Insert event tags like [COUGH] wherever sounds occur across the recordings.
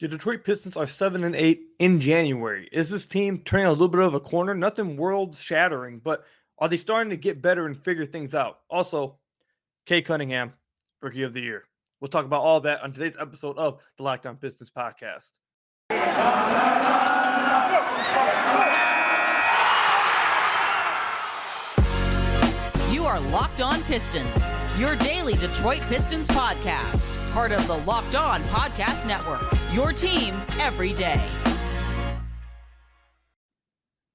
The Detroit Pistons are seven and eight in January. Is this team turning a little bit of a corner? Nothing world shattering, but are they starting to get better and figure things out? Also, Cade Cunningham, Rookie of the Year. We'll talk about all that on today's episode of the Locked On Pistons podcast. Are Locked On Pistons, your daily Detroit Pistons podcast part of the Locked On Podcast Network. Your team every day.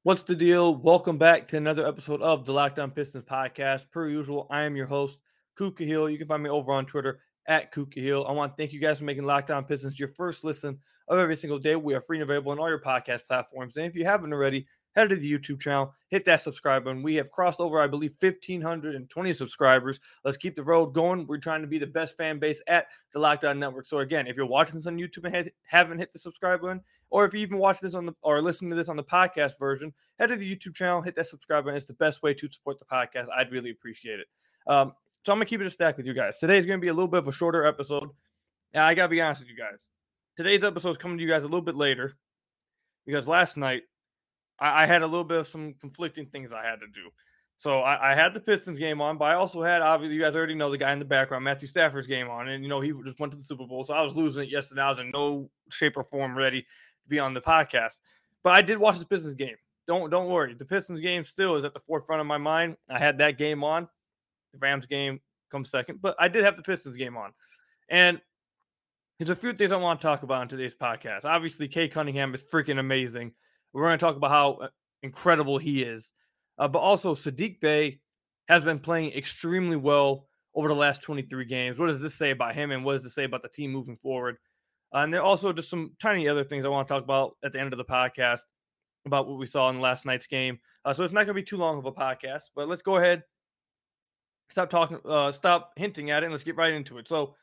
What's the deal? Welcome back to another episode of the Locked On Pistons podcast. Per usual, I am your host, Ku Khahil. You can find me over on Twitter at Ku Khahil. I want to thank you guys for making Locked On Pistons your first listen of every single day. We are free and available on all your podcast platforms. And if you haven't already, head to the YouTube channel, hit that subscribe button. We have crossed over, I believe, 1,520 subscribers. Let's keep the road going. We're trying to be the best fan base at the Locked On Network. So again, if you're watching this on YouTube and haven't hit the subscribe button, or if you even watch this on the or listening to this on the podcast version, head to the YouTube channel, hit that subscribe button. It's the best way to support the podcast. I'd really appreciate it. Um, so I'm gonna keep it a stack with you guys. Today is gonna be a little bit of a shorter episode. And I gotta be honest with you guys. Today's episode is coming to you guys a little bit later because last night I, I, had a little bit of some conflicting things I had to do. So I, I, had the Pistons game on, but I also had obviously you guys already know the guy in the background, Matthew Stafford's game on, and you know he just went to the Super Bowl, so I was losing it yesterday. I was in no shape or form ready to be on the podcast, but I did watch the Pistons game. Don't don't worry, the Pistons game still is at the forefront of my mind. I had that game on. The Rams game comes second, but I did have the Pistons game on, and there's a few things I want to talk about on today's podcast. Obviously, Cade Cunningham is freaking amazing. We're going to talk about how uh, incredible he is. Uh, but also, Saddiq Bey has been playing extremely well over the last 23 games. What does this say about him, and what does this say about the team moving forward? Uh, and there are also just some tiny other things I want to talk about at the end of the podcast about what we saw in last night's game. Uh, so it's not going to be too long of a podcast, but let's go ahead, stop talking, uh, stop hinting at it, and let's get right into it. So,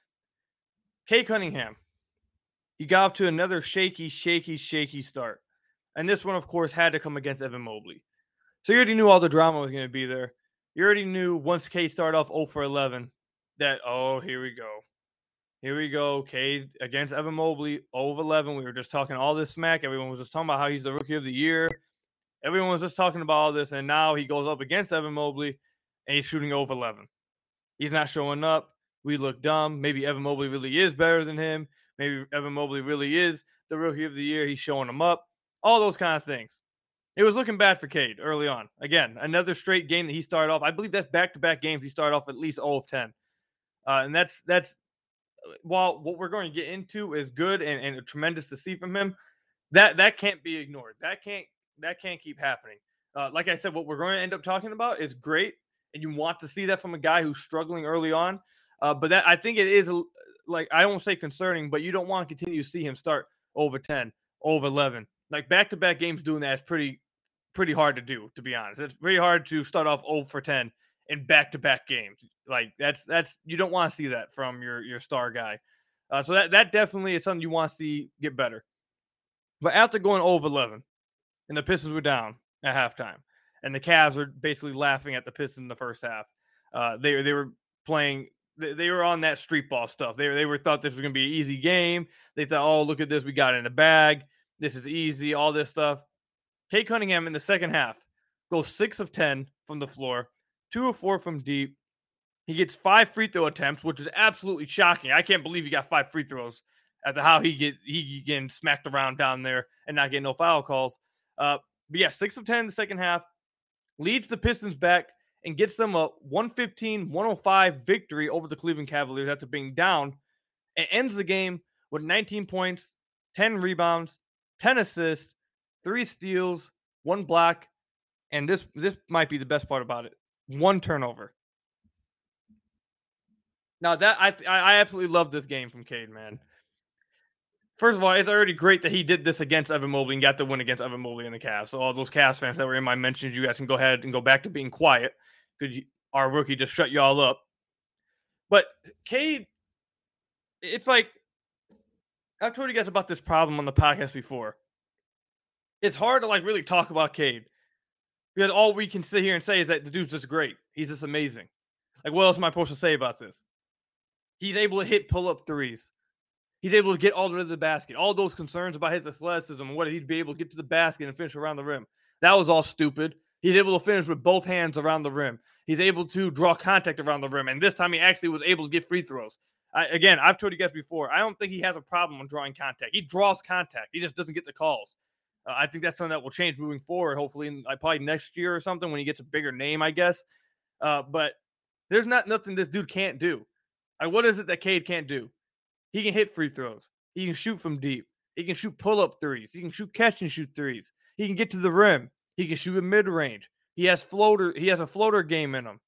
Cade Cunningham, he got off to another shaky, shaky, shaky start. And this one, of course, had to come against Evan Mobley. So you already knew all the drama was going to be there. You already knew once Cade started off 0 for 11 that, oh, here we go. Here we go. Cade against Evan Mobley, 0 of 11. We were just talking all this smack. Everyone was just talking about how he's the rookie of the year. Everyone was just talking about all this. And now he goes up against Evan Mobley and he's shooting oh over 11. He's not showing up. We look dumb. Maybe Evan Mobley really is better than him. Maybe Evan Mobley really is the rookie of the year. He's showing him up all those kind of things. It was looking bad for Cade early on. Again, another straight game that he started off. I believe that's back to back games he started off at least 0 of 10. Uh, and that's that's uh, while what we're going to get into is good and, and tremendous to see from him, that that can't be ignored. That can't that can't keep happening. Uh, like I said, what we're going to end up talking about is great, and you want to see that from a guy who's struggling early on. Uh, but that I think it is like I don't say concerning, but you don't want to continue to see him start over 10, over 11, like back to back games doing that is pretty pretty hard to do, to be honest. It's pretty hard to start off 0 for 10 in back to back games. Like that's that's you don't want to see that from your your star guy. Uh, so that that definitely is something you want to see get better. But after going over 11, and the Pistons were down at halftime, and the Cavs are basically laughing at the Pistons in the first half. Uh, they they were playing. They, they were on that street ball stuff. They they were thought this was going to be an easy game. They thought, oh look at this, we got in the bag. This is easy, all this stuff. Cade Cunningham in the second half goes six of 10 from the floor, two of four from deep. He gets five free throw attempts, which is absolutely shocking. I can't believe he got five free throws after how he get he getting smacked around down there and not getting no foul calls. Uh, but yeah, six of 10 in the second half, leads the Pistons back and gets them a 115 105 victory over the Cleveland Cavaliers after being down and ends the game with 19 points, 10 rebounds, 10 assists, three steals, one block, and this this might be the best part about it. One turnover. Now that I I absolutely love this game from Cade, man. First of all, it's already great that he did this against Evan Mobley and got the win against Evan Mobley in the Cavs. So all those Cavs fans that were in my mentions, you guys can go ahead and go back to being quiet because our rookie just shut y'all up. But Cade, it's like I've told you guys about this problem on the podcast before. It's hard to like really talk about Cade because all we can sit here and say is that the dude's just great. He's just amazing. Like, what else am I supposed to say about this? He's able to hit pull up threes. He's able to get all the way to the basket. All those concerns about his athleticism and whether he'd be able to get to the basket and finish around the rim. That was all stupid. He's able to finish with both hands around the rim. He's able to draw contact around the rim. And this time he actually was able to get free throws. I, again, I've told you guys before, I don't think he has a problem on drawing contact. He draws contact, he just doesn't get the calls. Uh, I think that's something that will change moving forward, hopefully, in, probably next year or something when he gets a bigger name, I guess. Uh, but there's not nothing this dude can't do. Like, what is it that Cade can't do? He can hit free throws. He can shoot from deep. He can shoot pull up threes. He can shoot catch and shoot threes. He can get to the rim. He can shoot in mid range. He has floater. He has a floater game in him.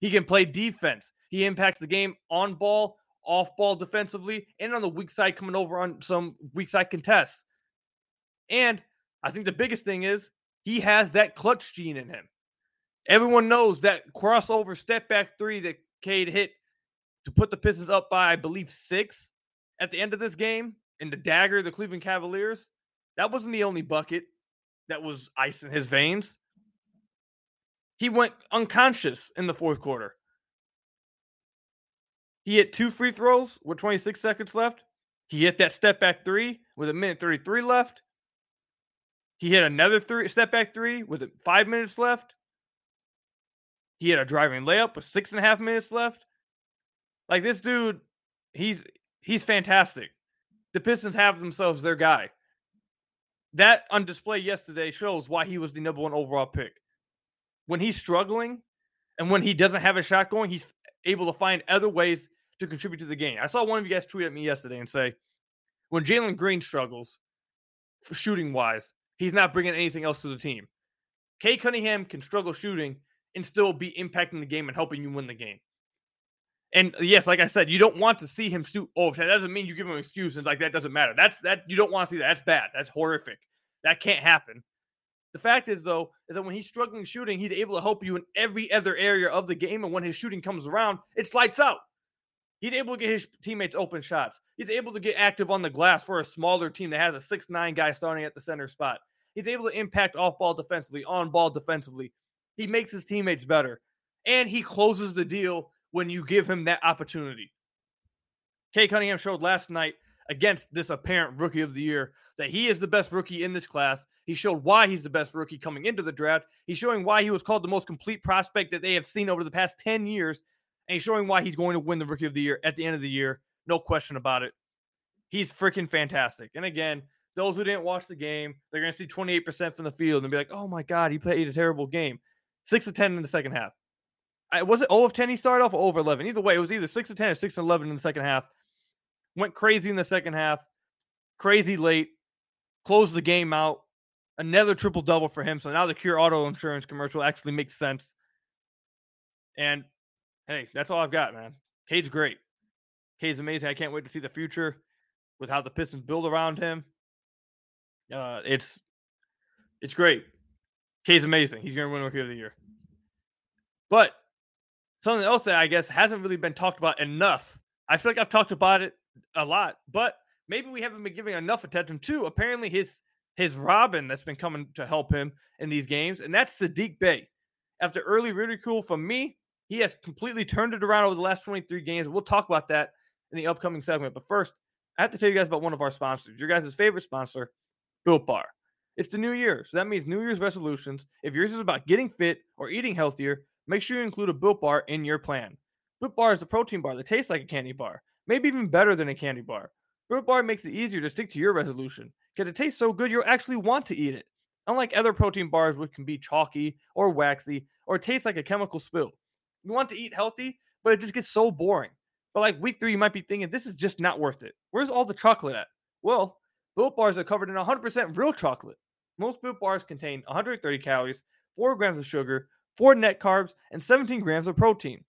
He can play defense. He impacts the game on ball, off ball defensively, and on the weak side coming over on some weak side contests. And I think the biggest thing is he has that clutch gene in him. Everyone knows that crossover step back three that Cade hit to put the Pistons up by, I believe, six at the end of this game in the dagger, the Cleveland Cavaliers. That wasn't the only bucket that was ice in his veins. He went unconscious in the fourth quarter. He hit two free throws with 26 seconds left. He hit that step back three with a minute 33 left. He hit another three step back three with five minutes left. He had a driving layup with six and a half minutes left. Like this dude, he's he's fantastic. The Pistons have themselves their guy. That on display yesterday shows why he was the number one overall pick. When he's struggling and when he doesn't have a shot going, he's able to find other ways to contribute to the game. I saw one of you guys tweet at me yesterday and say, when Jalen Green struggles, shooting wise, he's not bringing anything else to the team. Cade Cunningham can struggle shooting and still be impacting the game and helping you win the game. And uh, yes, like I said, you don't want to see him shoot overtime. That doesn't mean you give him excuses like that doesn't matter. That's that you don't want to see that. That's bad. That's horrific. That can't happen. The fact is, though, is that when he's struggling shooting, he's able to help you in every other area of the game. And when his shooting comes around, it's lights out. He's able to get his teammates open shots. He's able to get active on the glass for a smaller team that has a six nine guy starting at the center spot. He's able to impact off ball defensively, on ball defensively. He makes his teammates better. And he closes the deal when you give him that opportunity. Cade Cunningham showed last night against this apparent rookie of the year that he is the best rookie in this class. He showed why he's the best rookie coming into the draft. He's showing why he was called the most complete prospect that they have seen over the past 10 years. And he's showing why he's going to win the rookie of the year at the end of the year. No question about it. He's freaking fantastic. And again, those who didn't watch the game, they're going to see 28% from the field and be like, oh my God, he played a terrible game. Six to 10 in the second half. I, was it 0 of 10 he started off or over 11? Either way, it was either 6 of 10 or 6 of 11 in the second half. Went crazy in the second half, crazy late, closed the game out. Another triple double for him. So now the Cure Auto Insurance commercial actually makes sense. And hey, that's all I've got, man. Cade's great. Cade's amazing. I can't wait to see the future with how the Pistons build around him. Uh, it's it's great. Cade's amazing. He's to win Rookie of the Year. But something else that I guess hasn't really been talked about enough. I feel like I've talked about it a lot, but maybe we haven't been giving enough attention to. Apparently, his his Robin that's been coming to help him in these games, and that's Saddiq Bey. After early ridicule from me, he has completely turned it around over the last 23 games. We'll talk about that in the upcoming segment. But first, I have to tell you guys about one of our sponsors, your guys' favorite sponsor, Built Bar. It's the new year, so that means New Year's resolutions. If yours is about getting fit or eating healthier, make sure you include a Built Bar in your plan. Built Bar is a protein bar that tastes like a candy bar, maybe even better than a candy bar. Built Bar makes it easier to stick to your resolution because it tastes so good you'll actually want to eat it. Unlike other protein bars, which can be chalky or waxy or taste like a chemical spill. You want to eat healthy, but it just gets so boring. But like week three, you might be thinking, this is just not worth it. Where's all the chocolate at? Well, Built Bars are covered in 100% real chocolate. Most Built Bars contain 130 calories, 4 grams of sugar, 4 net carbs, and 17 grams of protein.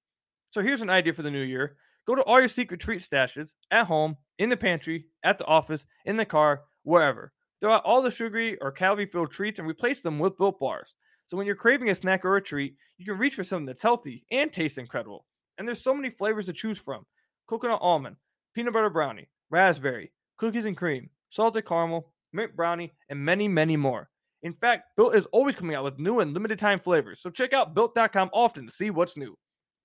So here's an idea for the new year. Go to all your secret treat stashes at home, in the pantry, at the office, in the car, wherever. Throw out all the sugary or calorie filled treats and replace them with built bars. So when you're craving a snack or a treat, you can reach for something that's healthy and tastes incredible. And there's so many flavors to choose from coconut almond, peanut butter brownie, raspberry, cookies and cream, salted caramel, mint brownie, and many, many more. In fact, Built is always coming out with new and limited time flavors. So check out built.com often to see what's new.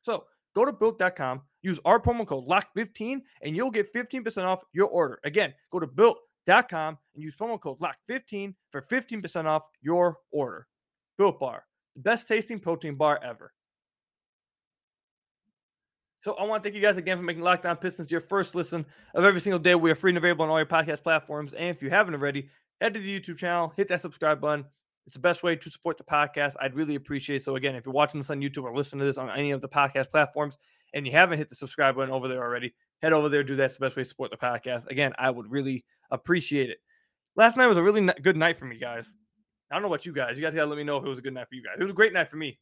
So Go to built.com, use our promo code LOCKED15, and you'll get 15% off your order. Again, go to built.com and use promo code LOCKED15 for 15% off your order. Built Bar, the best tasting protein bar ever. So I want to thank you guys again for making Locked On Pistons your first listen of every single day. We are free and available on all your podcast platforms. And if you haven't already, head to the YouTube channel, hit that subscribe button. It's the best way to support the podcast. I'd really appreciate it. So again, if you're watching this on YouTube or listening to this on any of the podcast platforms and you haven't hit the subscribe button over there already, head over there, do that. It's the best way to support the podcast. Again, I would really appreciate it. Last night was a really good night for me, guys. I don't know about you guys. You guys gotta let me know if it was a good night for you guys. It was a great night for me.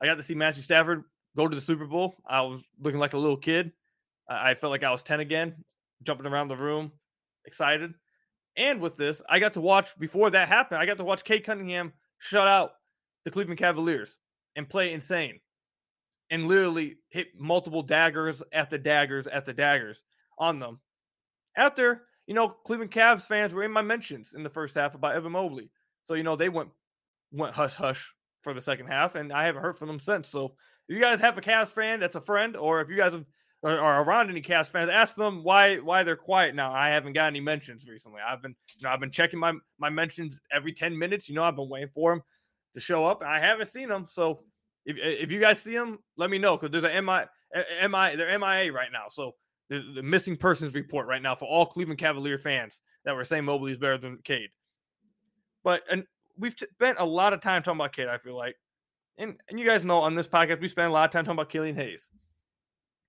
I got to see Matthew Stafford go to the Super Bowl. I was looking like a little kid. I felt like I was 10 again, jumping around the room, excited. And with this, I got to watch before that happened, I got to watch Cade Cunningham shut out the Cleveland Cavaliers and play insane and literally hit multiple daggers at the daggers at the daggers on them. After, you know, Cleveland Cavs fans were in my mentions in the first half about Evan Mobley. So, you know, they went went hush hush for the second half, and I haven't heard from them since. So if you guys have a Cavs fan that's a friend, or if you guys have, are, are around any Cavs fans, ask them why why they're quiet now. I haven't got any mentions recently. I've been you know I've been checking my my mentions every ten minutes. You know I've been waiting for them to show up. I haven't seen them, so if if you guys see them, let me know because there's a MI MI they're MIA right now. So the, the missing persons report right now for all Cleveland Cavalier fans that were saying Mobley is better than Cade. But and we've spent a lot of time talking about Cade. I feel like and, and you guys know on this podcast, we spend a lot of time talking about Killian Hayes.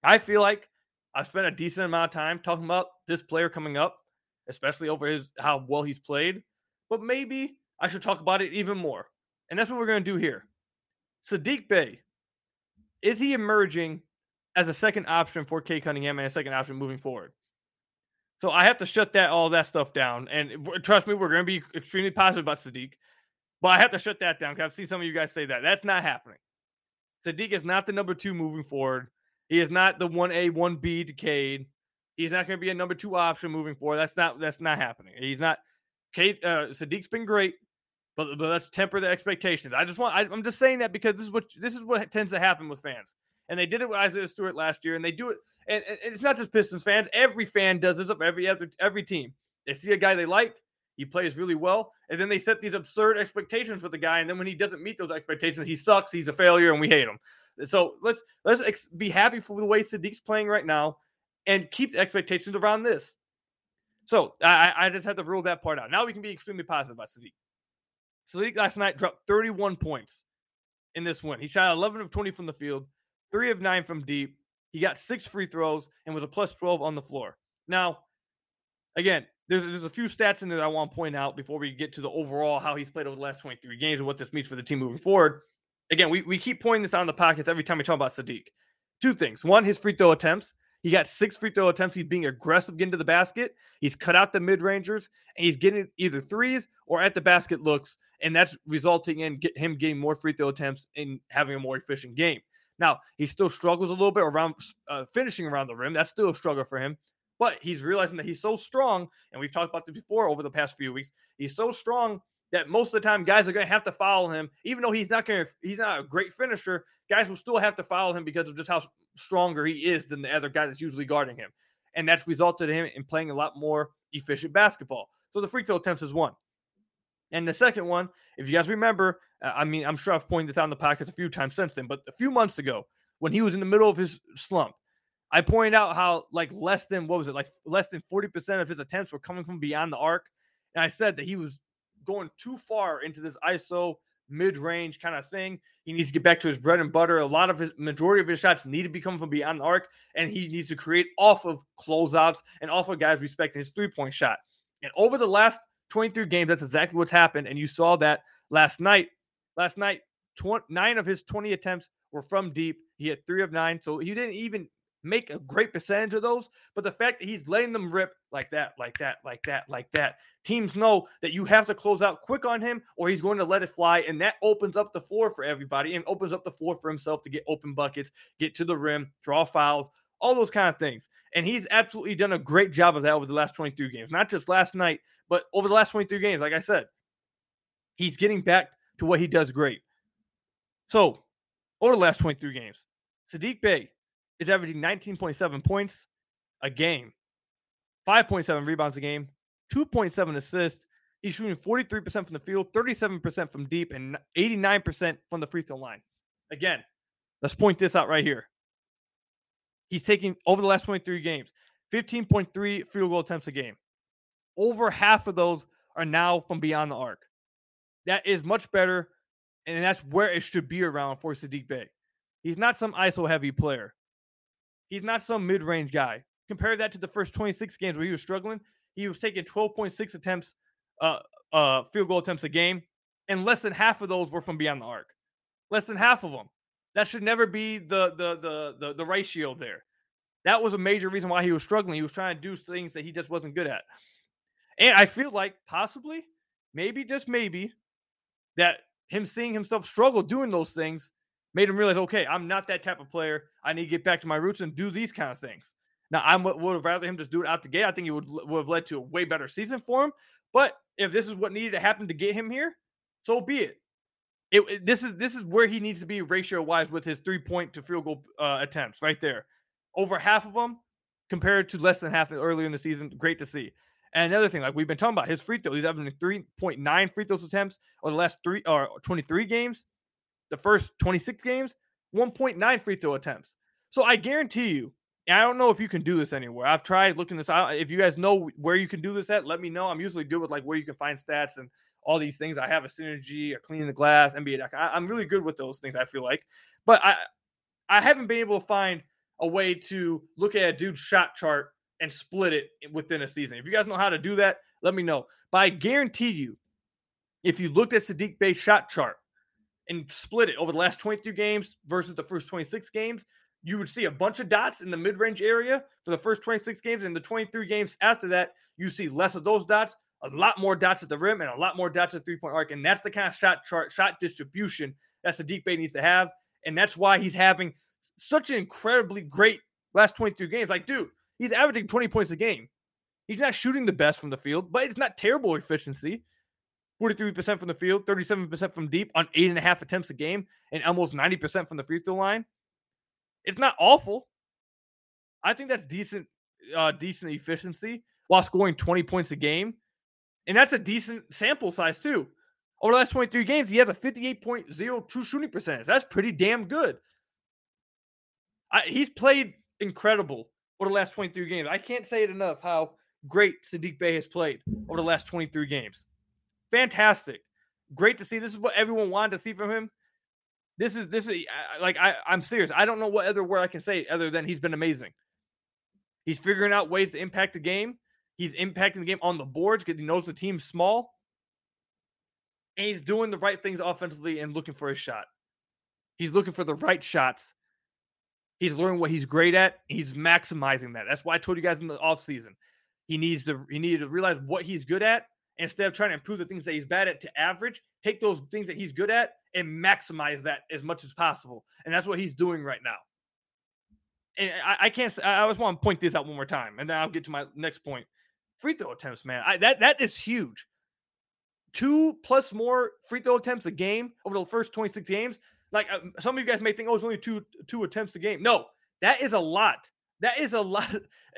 I feel like I've spent a decent amount of time talking about this player coming up, especially over his how well he's played. But maybe I should talk about it even more. And that's what we're going to do here. Saddiq Bey, is he emerging as a second option for Cade Cunningham and a second option moving forward? So I have to shut that all that stuff down. And trust me, we're going to be extremely positive about Saddiq. But I have to shut that down because I've seen some of you guys say that. That's not happening. Saddiq is not the number two moving forward. He is not the one A, one B to Cade. He's not going to be a number two option moving forward. That's not that's not happening. He's not. Cade uh, Saddiq's been great, but but let's temper the expectations. I just want. I, I'm just saying that because this is what this is what tends to happen with fans, and they did it with Isaiah Stewart last year, and they do it. And, and it's not just Pistons fans. Every fan does this of every other every team. They see a guy they like, he plays really well. And then they set these absurd expectations for the guy. And then when he doesn't meet those expectations, he sucks. He's a failure, and we hate him. So let's let's ex- be happy for the way Saddiq's playing right now, and keep the expectations around this. So I, I just had to rule that part out. Now we can be extremely positive about Saddiq. Saddiq last night dropped 31 points in this win. He shot 11 of 20 from the field, three of nine from deep. He got six free throws and was a plus 12 on the floor. Now, again, there's, there's a few stats in there I want to point out before we get to the overall how he's played over the last 23 games and what this means for the team moving forward. Again, we, we keep pointing this out in the pockets every time we talk about Saddiq. Two things. One, his free throw attempts. He got six free throw attempts. He's being aggressive getting to the basket. He's cut out the mid rangers and he's getting either threes or at the basket looks. And that's resulting in him getting more free throw attempts and having a more efficient game. Now, he still struggles a little bit around uh, finishing around the rim. That's still a struggle for him. But he's realizing that he's so strong, and we've talked about this before over the past few weeks. He's so strong that most of the time guys are going to have to follow him, even though he's not going to. He's not a great finisher. Guys will still have to follow him because of just how stronger he is than the other guy that's usually guarding him, and that's resulted in him in playing a lot more efficient basketball. So the free throw attempts is one. And the second one, if you guys remember, uh, I mean, I'm sure I've pointed this out in the podcast a few times since then, but a few months ago, when he was in the middle of his slump, I pointed out how like less than what was it like less than 40% of his attempts were coming from beyond the arc. And I said that he was going too far into this ISO mid-range kind of thing. He needs to get back to his bread and butter. A lot of his majority of his shots need to be coming from beyond the arc, and he needs to create off of closeouts and off of guys respecting his three-point shot. And over the last 23 games, that's exactly what's happened. And you saw that last night. Last night, 20, nine of his 20 attempts were from deep. He had three of nine. So he didn't even make a great percentage of those, but the fact that he's letting them rip like that, like that, like that, like that, teams know that you have to close out quick on him or he's going to let it fly. And that opens up the floor for everybody and opens up the floor for himself to get open buckets, get to the rim, draw fouls, all those kind of things. And he's absolutely done a great job of that over the last 23 games, not just last night, but over the last 23 games. Like I said, he's getting back to what he does great. So, over the last 23 games, Saddiq Bey is averaging 19.7 points a game, 5.7 rebounds a game, 2.7 assists. He's shooting 43% from the field, 37% from deep, and 89% from the free throw line. Again, let's point this out right here. He's taking over the last 23 games, 15.3 field goal attempts a game. Over half of those are now from beyond the arc. That is much better, and that's where it should be around for Saddiq Bey. He's not some ISO heavy player. He's not some mid range guy. Compare that to the first 26 games where he was struggling. He was taking 12.6 attempts, uh, uh, field goal attempts a game, and less than half of those were from beyond the arc. Less than half of them. That should never be the the the the, the ratio there. That was a major reason why he was struggling. He was trying to do things that he just wasn't good at. And I feel like possibly, maybe just maybe, that him seeing himself struggle doing those things made him realize, okay, I'm not that type of player. I need to get back to my roots and do these kind of things. Now, I would have rather him just do it out the gate. I think it would, would have led to a way better season for him. But if this is what needed to happen to get him here, so be it. It, this is this is where he needs to be ratio wise with his three point to field goal uh, attempts right there. Over half of them compared to less than half earlier in the season. Great to see. And another thing, like we've been talking about, his free throw, he's having 3.9 free throws attempts over the last three or 23 games. The first 26 games, 1.9 free throw attempts. So I guarantee you, I don't know if you can do this anywhere. I've tried looking this out. If you guys know where you can do this at, let me know. I'm usually good with like where you can find stats and all these things. I have a synergy, a cleaning the glass, NBA. I'm really good with those things. I feel like, but I I haven't been able to find a way to look at a dude's shot chart and split it within a season. If you guys know how to do that, let me know. But I guarantee you, if you looked at Saddiq Bey's shot chart and split it over the last 22 games versus the first 26 games, you would see a bunch of dots in the mid range area for the first 26 games. And the 23 games after that, you see less of those dots, a lot more dots at the rim, and a lot more dots at three point arc. And that's the kind of shot chart, shot distribution that Saddiq Bey needs to have. And that's why he's having such an incredibly great last 22 games. Like, dude, He's averaging 20 points a game. He's not shooting the best from the field, but it's not terrible efficiency. 43% from the field, 37% from deep on eight and a half attempts a game, and almost 90% from the free throw line. It's not awful. I think that's decent, uh, decent efficiency while scoring 20 points a game. And that's a decent sample size, too. Over the last 23 games, he has a 58.0 true shooting percentage. That's pretty damn good. I, he's played incredible over the last 23 games. I can't say it enough how great Saddiq Bey has played over the last 23 games. Fantastic. Great to see. This is what everyone wanted to see from him. This is this is like I, I'm serious. I don't know what other word I can say other than he's been amazing. He's figuring out ways to impact the game. He's impacting the game on the boards because he knows the team's small. And he's doing the right things offensively and looking for a shot. He's looking for the right shots He's learning what he's great at. He's maximizing that. That's why I told you guys in the offseason. He needs to he needed to realize what he's good at instead of trying to improve the things that he's bad at to average. Take those things that he's good at and maximize that as much as possible. And that's what he's doing right now. And I, I can't. I just want to point this out one more time, and then I'll get to my next point. Free throw attempts, man. I, that that is huge. Two plus more free throw attempts a game over the first 26 games. Like uh, some of you guys may think, oh, it's only two two attempts a game. No, that is a lot. That is a [LAUGHS] lot.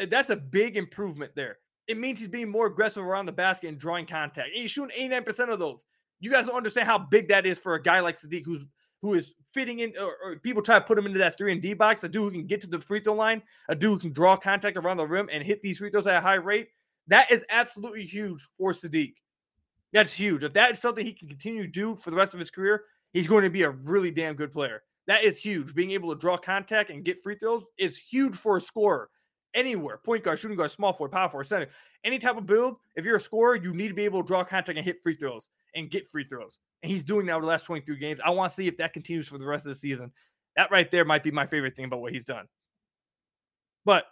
That's a big improvement there. It means he's being more aggressive around the basket and drawing contact. And he's shooting 89% of those. You guys don't understand how big that is for a guy like Saddiq, who's who is fitting in, or, or, people try to put him into that three and D box. A dude who can get to the free throw line, a dude who can draw contact around the rim and hit these free throws at a high rate. That is absolutely huge for Saddiq. That's huge. If that is something he can continue to do for the rest of his career, he's going to be a really damn good player. That is huge. Being able to draw contact and get free throws is huge for a scorer anywhere point guard, shooting guard, small forward, power forward, center. Any type of build, if you're a scorer, you need to be able to draw contact and hit free throws and get free throws. And he's doing that over the last 23 games. I want to see if that continues for the rest of the season. That right there might be my favorite thing about what he's done. But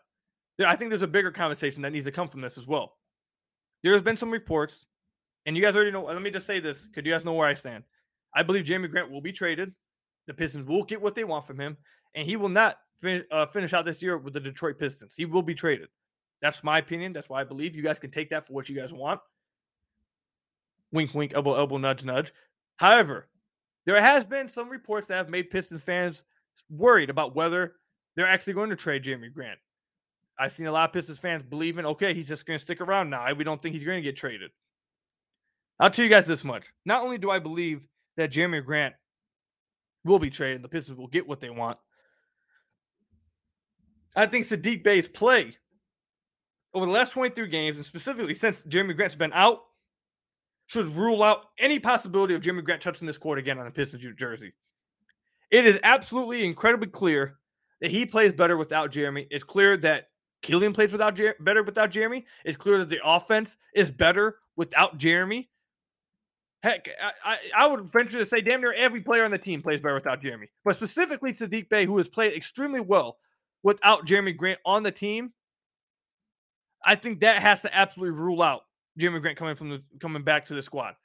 I think there's a bigger conversation that needs to come from this as well. There has been some reports, and you guys already know. Let me just say this because you guys know where I stand. I believe Jerami Grant will be traded. The Pistons will get what they want from him, and he will not uh, finish out this year with the Detroit Pistons. He will be traded. That's my opinion. That's why I believe you guys can take that for what you guys want. Wink, wink, elbow, elbow, nudge, nudge. However, there has been some reports that have made Pistons fans worried about whether they're actually going to trade Jerami Grant. I've seen a lot of Pistons fans believing, okay, he's just going to stick around now. We don't think he's going to get traded. I'll tell you guys this much. Not only do I believe that Jerami Grant will be traded, the Pistons will get what they want. I think Saddiq Bey's play over the last 23 games, and specifically since Jerami Grant's been out, should rule out any possibility of Jerami Grant touching this court again on a Pistons jersey. It is absolutely incredibly clear that he plays better without Jerami. It's clear that Killian plays without Jer- better without Jerami. It's clear that the offense is better without Jerami. Heck, I, I, I, would venture to say damn near every player on the team plays better without Jerami. But specifically Saddiq Bey, who has played extremely well without Jerami Grant on the team, I think that has to absolutely rule out Jerami Grant coming from the coming back to the squad.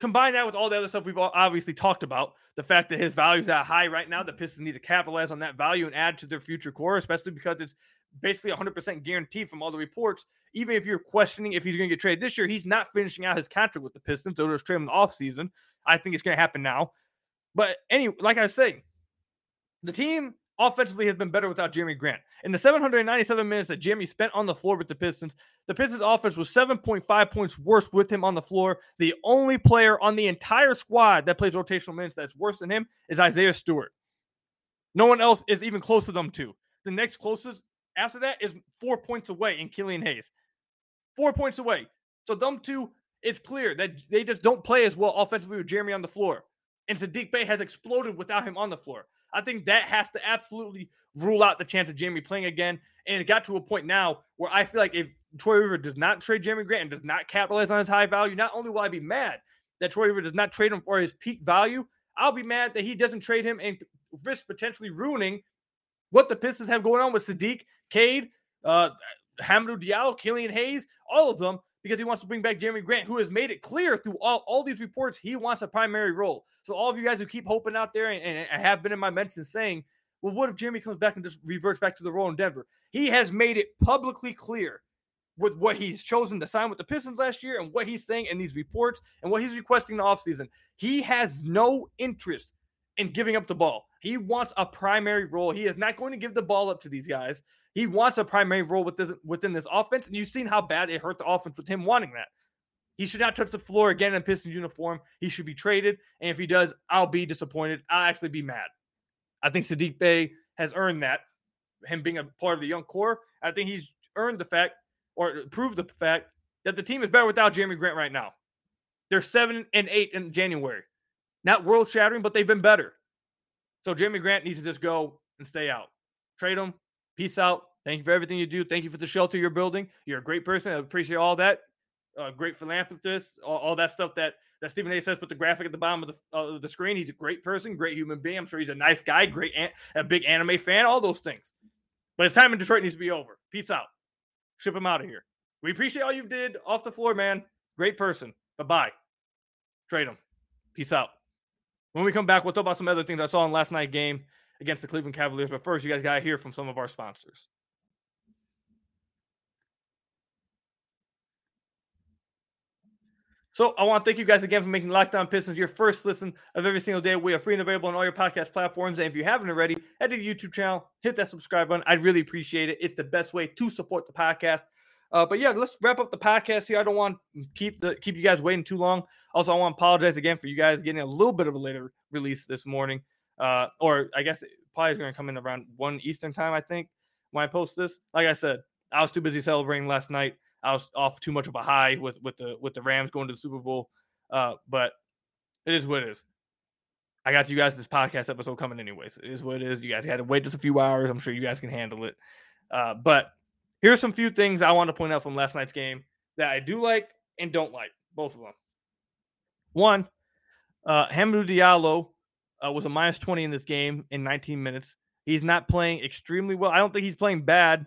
Combine that with all the other stuff we've obviously talked about, the fact that his value is that high right now, the Pistons need to capitalize on that value and add to their future core, especially because it's basically 100% guaranteed from all the reports. Even if you're questioning if he's going to get traded this year, he's not finishing out his contract with the Pistons. So there's trade him in the offseason. I think it's going to happen now. But anyway, like I was saying, the team offensively has been better without Jerami Grant. In the 797 minutes that Jerami spent on the floor with the Pistons, the Pistons offense was 7.5 points worse with him on the floor. The only player on the entire squad that plays rotational minutes that's worse than him is Isaiah Stewart. No one else is even close to them two. The next closest after that is four points away in Killian Hayes. Four points away. So them two, it's clear that they just don't play as well offensively with Jerami on the floor. And Saddiq Bey has exploded without him on the floor. I think that has to absolutely rule out the chance of Jerami playing again. And it got to a point now where I feel like if Troy Weaver does not trade Jerami Grant and does not capitalize on his high value, not only will I be mad that Troy Weaver does not trade him for his peak value, I'll be mad that he doesn't trade him and risk potentially ruining what the Pistons have going on with Saddiq, Cade, uh, Hamidou Diallo, Killian Hayes, all of them, because he wants to bring back Jerami Grant, who has made it clear through all, all these reports he wants a primary role. So all of you guys who keep hoping out there and, and, and have been in my mentions saying, well, what if Jerami comes back and just reverts back to the role in Denver? He has made it publicly clear with what he's chosen to sign with the Pistons last year and what he's saying in these reports and what he's requesting in the offseason. He has no interest in giving up the ball. He wants a primary role. He is not going to give the ball up to these guys. He wants a primary role within, within this offense. And you've seen how bad it hurt the offense with him wanting that. He should not touch the floor again in Pistons uniform. He should be traded. And if he does, I'll be disappointed. I'll actually be mad. I think Saddiq Bey has earned that, him being a part of the young core. I think he's earned the fact or proved the fact that the team is better without Jerami Grant right now. They're seven and eight in January. Not world shattering, but they've been better. So Jerami Grant needs to just go and stay out. Trade him. Peace out. Thank you for everything you do. Thank you for the shelter you're building. You're a great person. I appreciate all that. Uh, great philanthropist. All, all, that stuff that that Stephen A. says. Put the graphic at the bottom of the uh, the screen. He's a great person, great human being. I'm sure he's a nice guy, great, an- a big anime fan. All those things. But his time in Detroit needs to be over. Peace out. Ship him out of here. We appreciate all you did off the floor, man. Great person. Bye bye. Trade him. Peace out. When we come back, we'll talk about some other things I saw in last night's game against the Cleveland Cavaliers. But first, you guys got to hear from some of our sponsors. So I want to thank you guys again for making Locked On Pistons your first listen of every single day. We are free and available on all your podcast platforms. And if you haven't already, head to the YouTube channel, hit that subscribe button. I'd really appreciate it. It's the best way to support the podcast. Uh, but yeah, let's wrap up the podcast here. I don't want to keep the keep you guys waiting too long. Also, I want to apologize again for you guys getting a little bit of a later release this morning. Uh, or I guess probably is going to come in around one Eastern time. I think when I post this. Like I said, I was too busy celebrating last night. I was off too much of a high with with the with the Rams going to the Super Bowl. Uh, but it is what it is. I got you guys this podcast episode coming anyways. It is what it is. You guys had to wait just a few hours. I'm sure you guys can handle it. Uh, but here's some few things I want to point out from last night's game that I do like and don't like, both of them. One, uh, Hamidou Diallo uh, was a minus 20 in this game in 19 minutes. He's not playing extremely well. I don't think he's playing bad,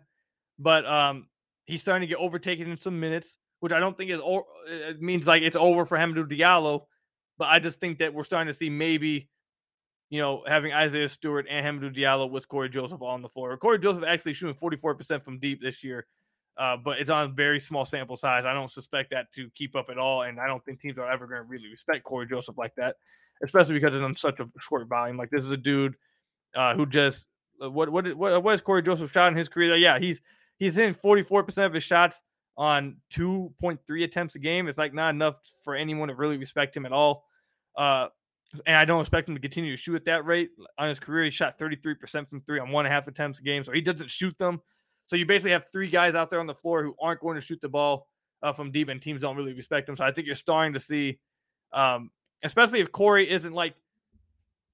but um, he's starting to get overtaken in some minutes, which I don't think is it means like it's over for Hamidou Diallo. But I just think that we're starting to see maybe you know, having Isaiah Stewart and Hamidou Diallo with Cory Joseph on the floor. Cory Joseph actually shooting 44% from deep this year, uh, but it's on very small sample size. I don't suspect that to keep up at all, and I don't think teams are ever going to really respect Cory Joseph like that, especially because it's on such a short volume. Like this is a dude uh, who just uh, what what what what is Cory Joseph shot in his career? Yeah, he's he's in 44% of his shots on 2.3 attempts a game. It's like not enough for anyone to really respect him at all. Uh, and I don't expect him to continue to shoot at that rate. On his career, he shot 33% from three on one and a half attempts a game. So he doesn't shoot them. So you basically have three guys out there on the floor who aren't going to shoot the ball uh, from deep, and teams don't really respect them. So I think you're starting to see, um, especially if Cory isn't like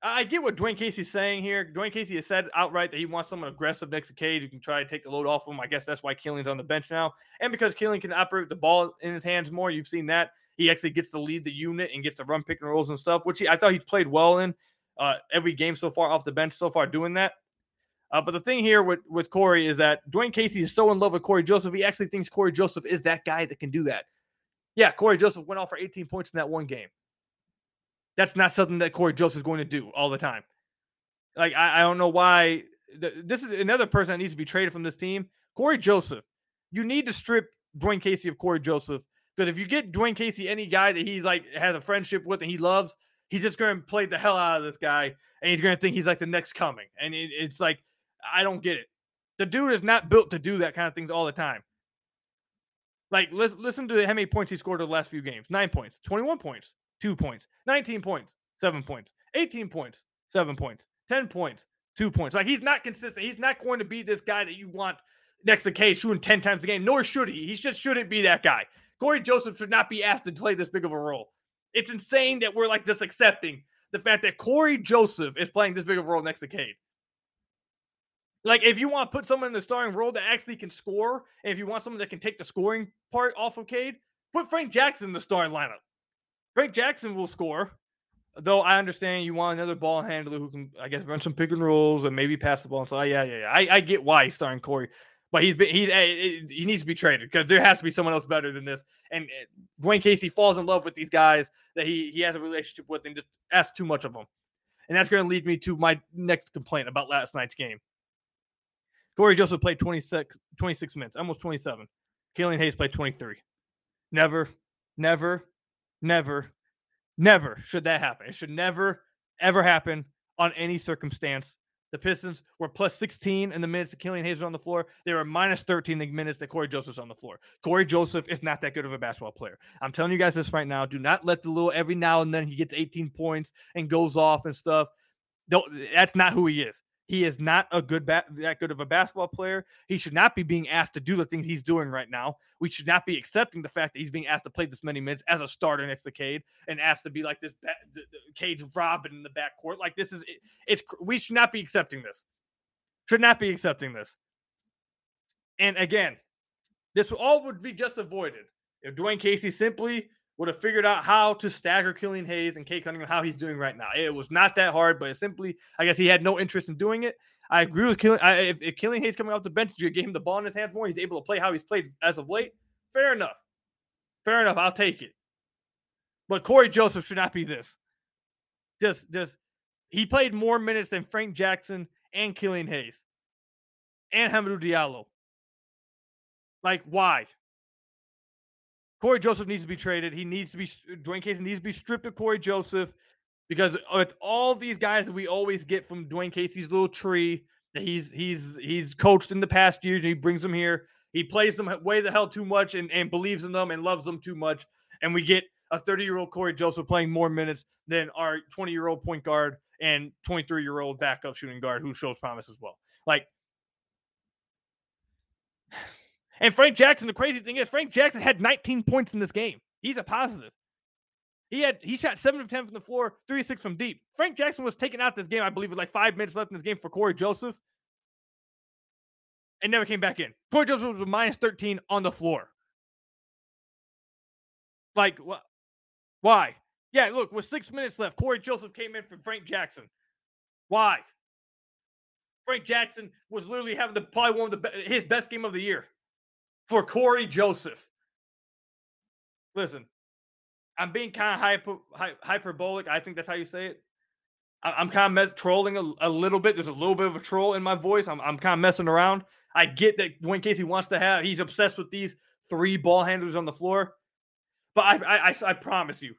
I get what Dwane Casey's saying here. Dwane Casey has said outright that he wants someone aggressive next to Cade who can try to take the load off him. I guess that's why Killian's on the bench now. And because Killian can operate the ball in his hands more, you've seen that. He actually gets to lead the unit and gets to run pick and rolls and stuff, which he, I thought he's played well in uh, every game so far off the bench so far doing that. Uh, but the thing here with, with Cory is that Dwane Casey is so in love with Cory Joseph. He actually thinks Cory Joseph is that guy that can do that. Yeah, Cory Joseph went off for 18 points in that one game. That's not something that Cory Joseph is going to do all the time. Like I, I don't know why. This is another person that needs to be traded from this team. Cory Joseph. You need to strip Dwane Casey of Cory Joseph because if you get Dwane Casey any guy that he like has a friendship with and he loves, he's just going to play the hell out of this guy and he's going to think he's like the next coming. And it, it's like I don't get it. The dude is not built to do that kind of things all the time. Like listen, listen to how many points he scored the last few games: nine points, twenty-one points, two points, nineteen points, seven points, eighteen points, seven points, 10 points, two points. Like he's not consistent. He's not going to be this guy that you want next to Cade shooting 10 times a game, nor should he. He just shouldn't be that guy. Cory Joseph should not be asked to play this big of a role. It's insane that we're like just accepting the fact that Cory Joseph is playing this big of a role next to Cade. Like, if you want to put someone in the starting role that actually can score, and if you want someone that can take the scoring part off of Cade, put Frank Jackson in the starting lineup. Frank Jackson will score. Though I understand you want another ball handler who can, I guess, run some pick and rolls and maybe pass the ball. So yeah, yeah, yeah. I, I get why he's starting Cory, but he's been he he needs to be traded because there has to be someone else better than this. And eh, Dwane Casey falls in love with these guys that he he has a relationship with and just asks too much of them. And that's going to lead me to my next complaint about last night's game. Cory Joseph played 26, 26 minutes, almost 27. Killian Hayes played 23. Never, never, never Never should that happen. It should never, ever happen on any circumstance. The Pistons were plus 16 in the minutes that Killian Hayes was on the floor. They were minus 13 in the minutes that Cory Joseph's on the floor. Cory Joseph is not that good of a basketball player. I'm telling you guys this right now. Do not let the little every now and then he gets 18 points and goes off and stuff. Don't, that's not who he is. He is not a good ba- that good of a basketball player. He should not be being asked to do the things he's doing right now. We should not be accepting the fact that he's being asked to play this many minutes as a starter next to Cade and asked to be like this ba- Cade's Robin in the backcourt. Like this is it, it's we should not be accepting this. Should not be accepting this. And again, this all would be just avoided if Dwane Casey simply would have figured out how to stagger Killian Hayes and Cade Cunningham, how he's doing right now. It was not that hard, but simply, I guess he had no interest in doing it. I agree with Killian. I, if, if Killian Hayes coming off the bench, you gave him the ball in his hands more, he's able to play how he's played as of late. Fair enough. Fair enough. I'll take it. But Cory Joseph should not be this. Just, just, he played more minutes than Frank Jackson and Killian Hayes and Hamidou Diallo. Like, why? Cory Joseph needs to be traded. He needs to be Dwane Casey needs to be stripped of Cory Joseph because with all these guys that we always get from Dwane Casey's little tree that he's he's he's coached in the past years and he brings them here. He plays them way the hell too much and, and believes in them and loves them too much. And we get a 30 year old Cory Joseph playing more minutes than our 20 year old point guard and 23 year old backup shooting guard who shows promise as well. Like and Frank Jackson, the crazy thing is, Frank Jackson had 19 points in this game. He's a positive. He had he shot seven of ten from the floor, three six from deep. Frank Jackson was taken out this game, I believe, with like five minutes left in this game for Cory Joseph, and never came back in. Cory Joseph was minus 13 on the floor. Like what? Why? Yeah, look, with six minutes left, Cory Joseph came in for Frank Jackson. Why? Frank Jackson was literally having the probably one of the his best game of the year for Cory Joseph. Listen, I'm being kind of hyper, hyperbolic. I think that's how you say it. I, am kind of trolling a, a, little bit. There's a little bit of a troll in my voice. I'm, I'm kind of messing around. I get that Dwane Casey wants to have, he's obsessed with these three ball handlers on the floor. But I, I, I, I promise you,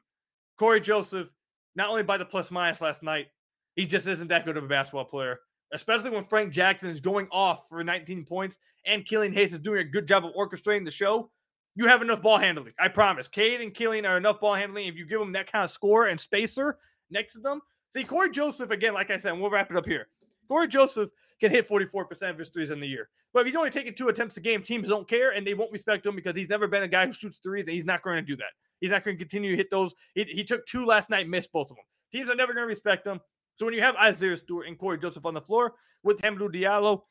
Cory Joseph, not only by the plus minus last night, he just isn't that good of a basketball player. Especially when Frank Jackson is going off for 19 points and Killian Hayes is doing a good job of orchestrating the show, you have enough ball handling. I promise. Cade and Killian are enough ball handling. If you give them that kind of score and spacer next to them, see Cory Joseph again. Like I said, we'll wrap it up here. Cory Joseph can hit 44% of his threes in the year. But if he's only taking two attempts a game, teams don't care and they won't respect him because he's never been a guy who shoots threes and he's not going to do that. He's not going to continue to hit those. He, he took two last night, missed both of them. Teams are never going to respect him. So when you have Isaiah Stewart and Cory Joseph on the floor with Hamidou Diallo,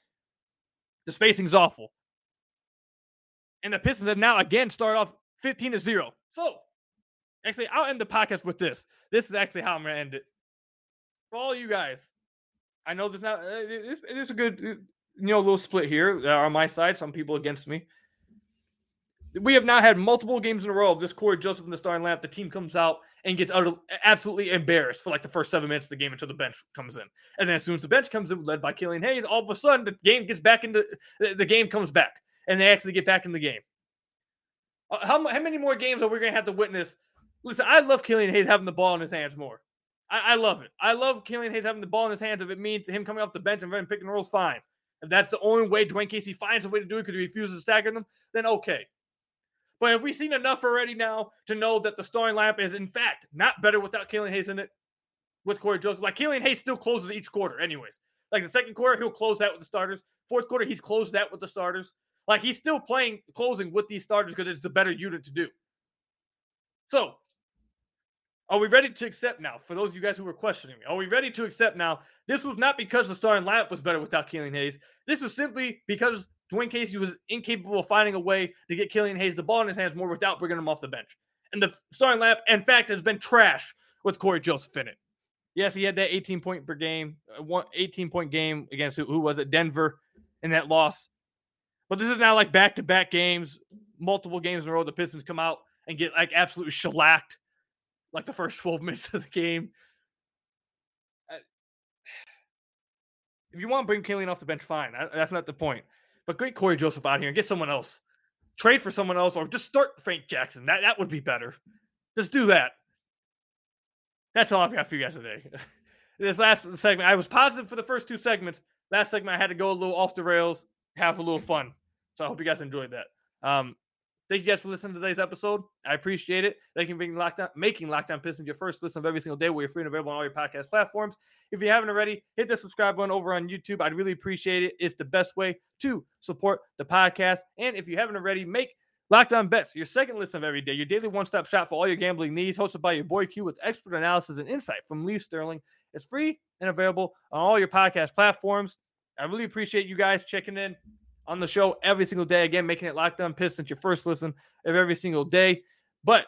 the spacing's awful. And the Pistons have now again started off 15 to 0. So actually, I'll end the podcast with this. This is actually how I'm to end it. For all you guys, I know there's not, uh, it is a good, uh, you know, little split here uh, on my side. Some people against me. We have now had multiple games in a row of this Cory Joseph in the starting lineup. The team comes out and gets absolutely embarrassed for like the first seven minutes of the game until the bench comes in. And then as soon as the bench comes in, led by Killian Hayes, all of a sudden the game gets back into the game comes back and they actually get back in the game. Uh, how, how many more games are we going to have to witness? Listen, I love Killian Hayes having the ball in his hands more. I, I, love it. I love Killian Hayes having the ball in his hands. If it means him coming off the bench and running pick and rolls, fine. If that's the only way Dwane Casey finds a way to do it because he refuses to stagger them, then okay. But have we seen enough already now to know that the starting lineup is, in fact, not better without Killian Hayes in it with Cory Joseph? Like, Killian Hayes still closes each quarter, anyways. Like, the second quarter, he'll close that with the starters. Fourth quarter, he's closed that with the starters. Like, he's still playing closing with these starters because it's the better unit to do. So, are we ready to accept now? For those of you guys who were questioning me, are we ready to accept now? This was not because the starting lineup was better without Killian Hayes. This was simply because Dwane Casey was incapable of finding a way to get Killian Hayes the ball in his hands more without bringing him off the bench. And the starting lap, in fact, has been trash with Cory Joseph in it. Yes, he had that 18 point per game, uh, one 18 point game against who, who was it? Denver in that loss. But this is now like back to back games, multiple games in a row. The Pistons come out and get like absolutely shellacked like the first 12 [LAUGHS] minutes of the game. Uh, [SIGHS] if you want to bring Killian off the bench, fine. That's not the point. But great Cory Joseph out here and get someone else. Trade for someone else or just start Frank Jackson. That that would be better. Just do that. That's all I've got for you guys today. [LAUGHS] this last segment, I was positive for the first two segments. Last segment, I had to go a little off the rails, have a little fun. So I hope you guys enjoyed that. Um, Thank you guys for listening to today's episode. I appreciate it. Thank you for making Locked On, making Locked On Pistons your first listen of every single day. We're free and available on all your podcast platforms. If you haven't already, hit the subscribe button over on YouTube. I'd really appreciate it. It's the best way to support the podcast. And if you haven't already, make Locked On Bets your second listen of every day, your daily one-stop shop for all your gambling needs, hosted by your boy Q with expert analysis and insight from Lee Sterling. It's free and available on all your podcast platforms. I really appreciate you guys checking in on the show every single day. Again, making it Locked On Pistons your first listen of every single day. But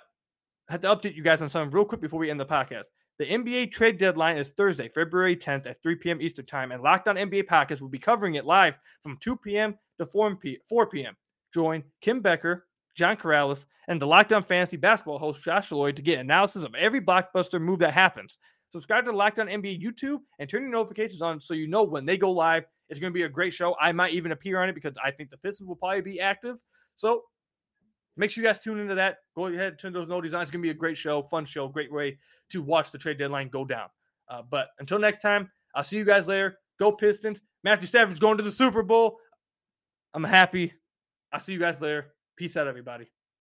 I had to update you guys on something real quick before we end the podcast. The NBA trade deadline is Thursday, February 10th at 3 p.m. Eastern Time, and Locked On NBA Podcast will be covering it live from 2 p.m. to 4 p.m. Join Kim Becker, John Karalis, and the Locked On Fantasy Basketball host Josh Lloyd to get analysis of every blockbuster move that happens. Subscribe to Locked On NBA YouTube and turn your notifications on so you know when they go live it's going to be a great show. I might even appear on it because I think the Pistons will probably be active. So make sure you guys tune into that. Go ahead, turn those notices on. It's going to be a great show, fun show, great way to watch the trade deadline go down. Uh, but until next time, I'll see you guys later. Go Pistons. Matthew Stafford's going to the Super Bowl. I'm happy. I'll see you guys later. Peace out, everybody.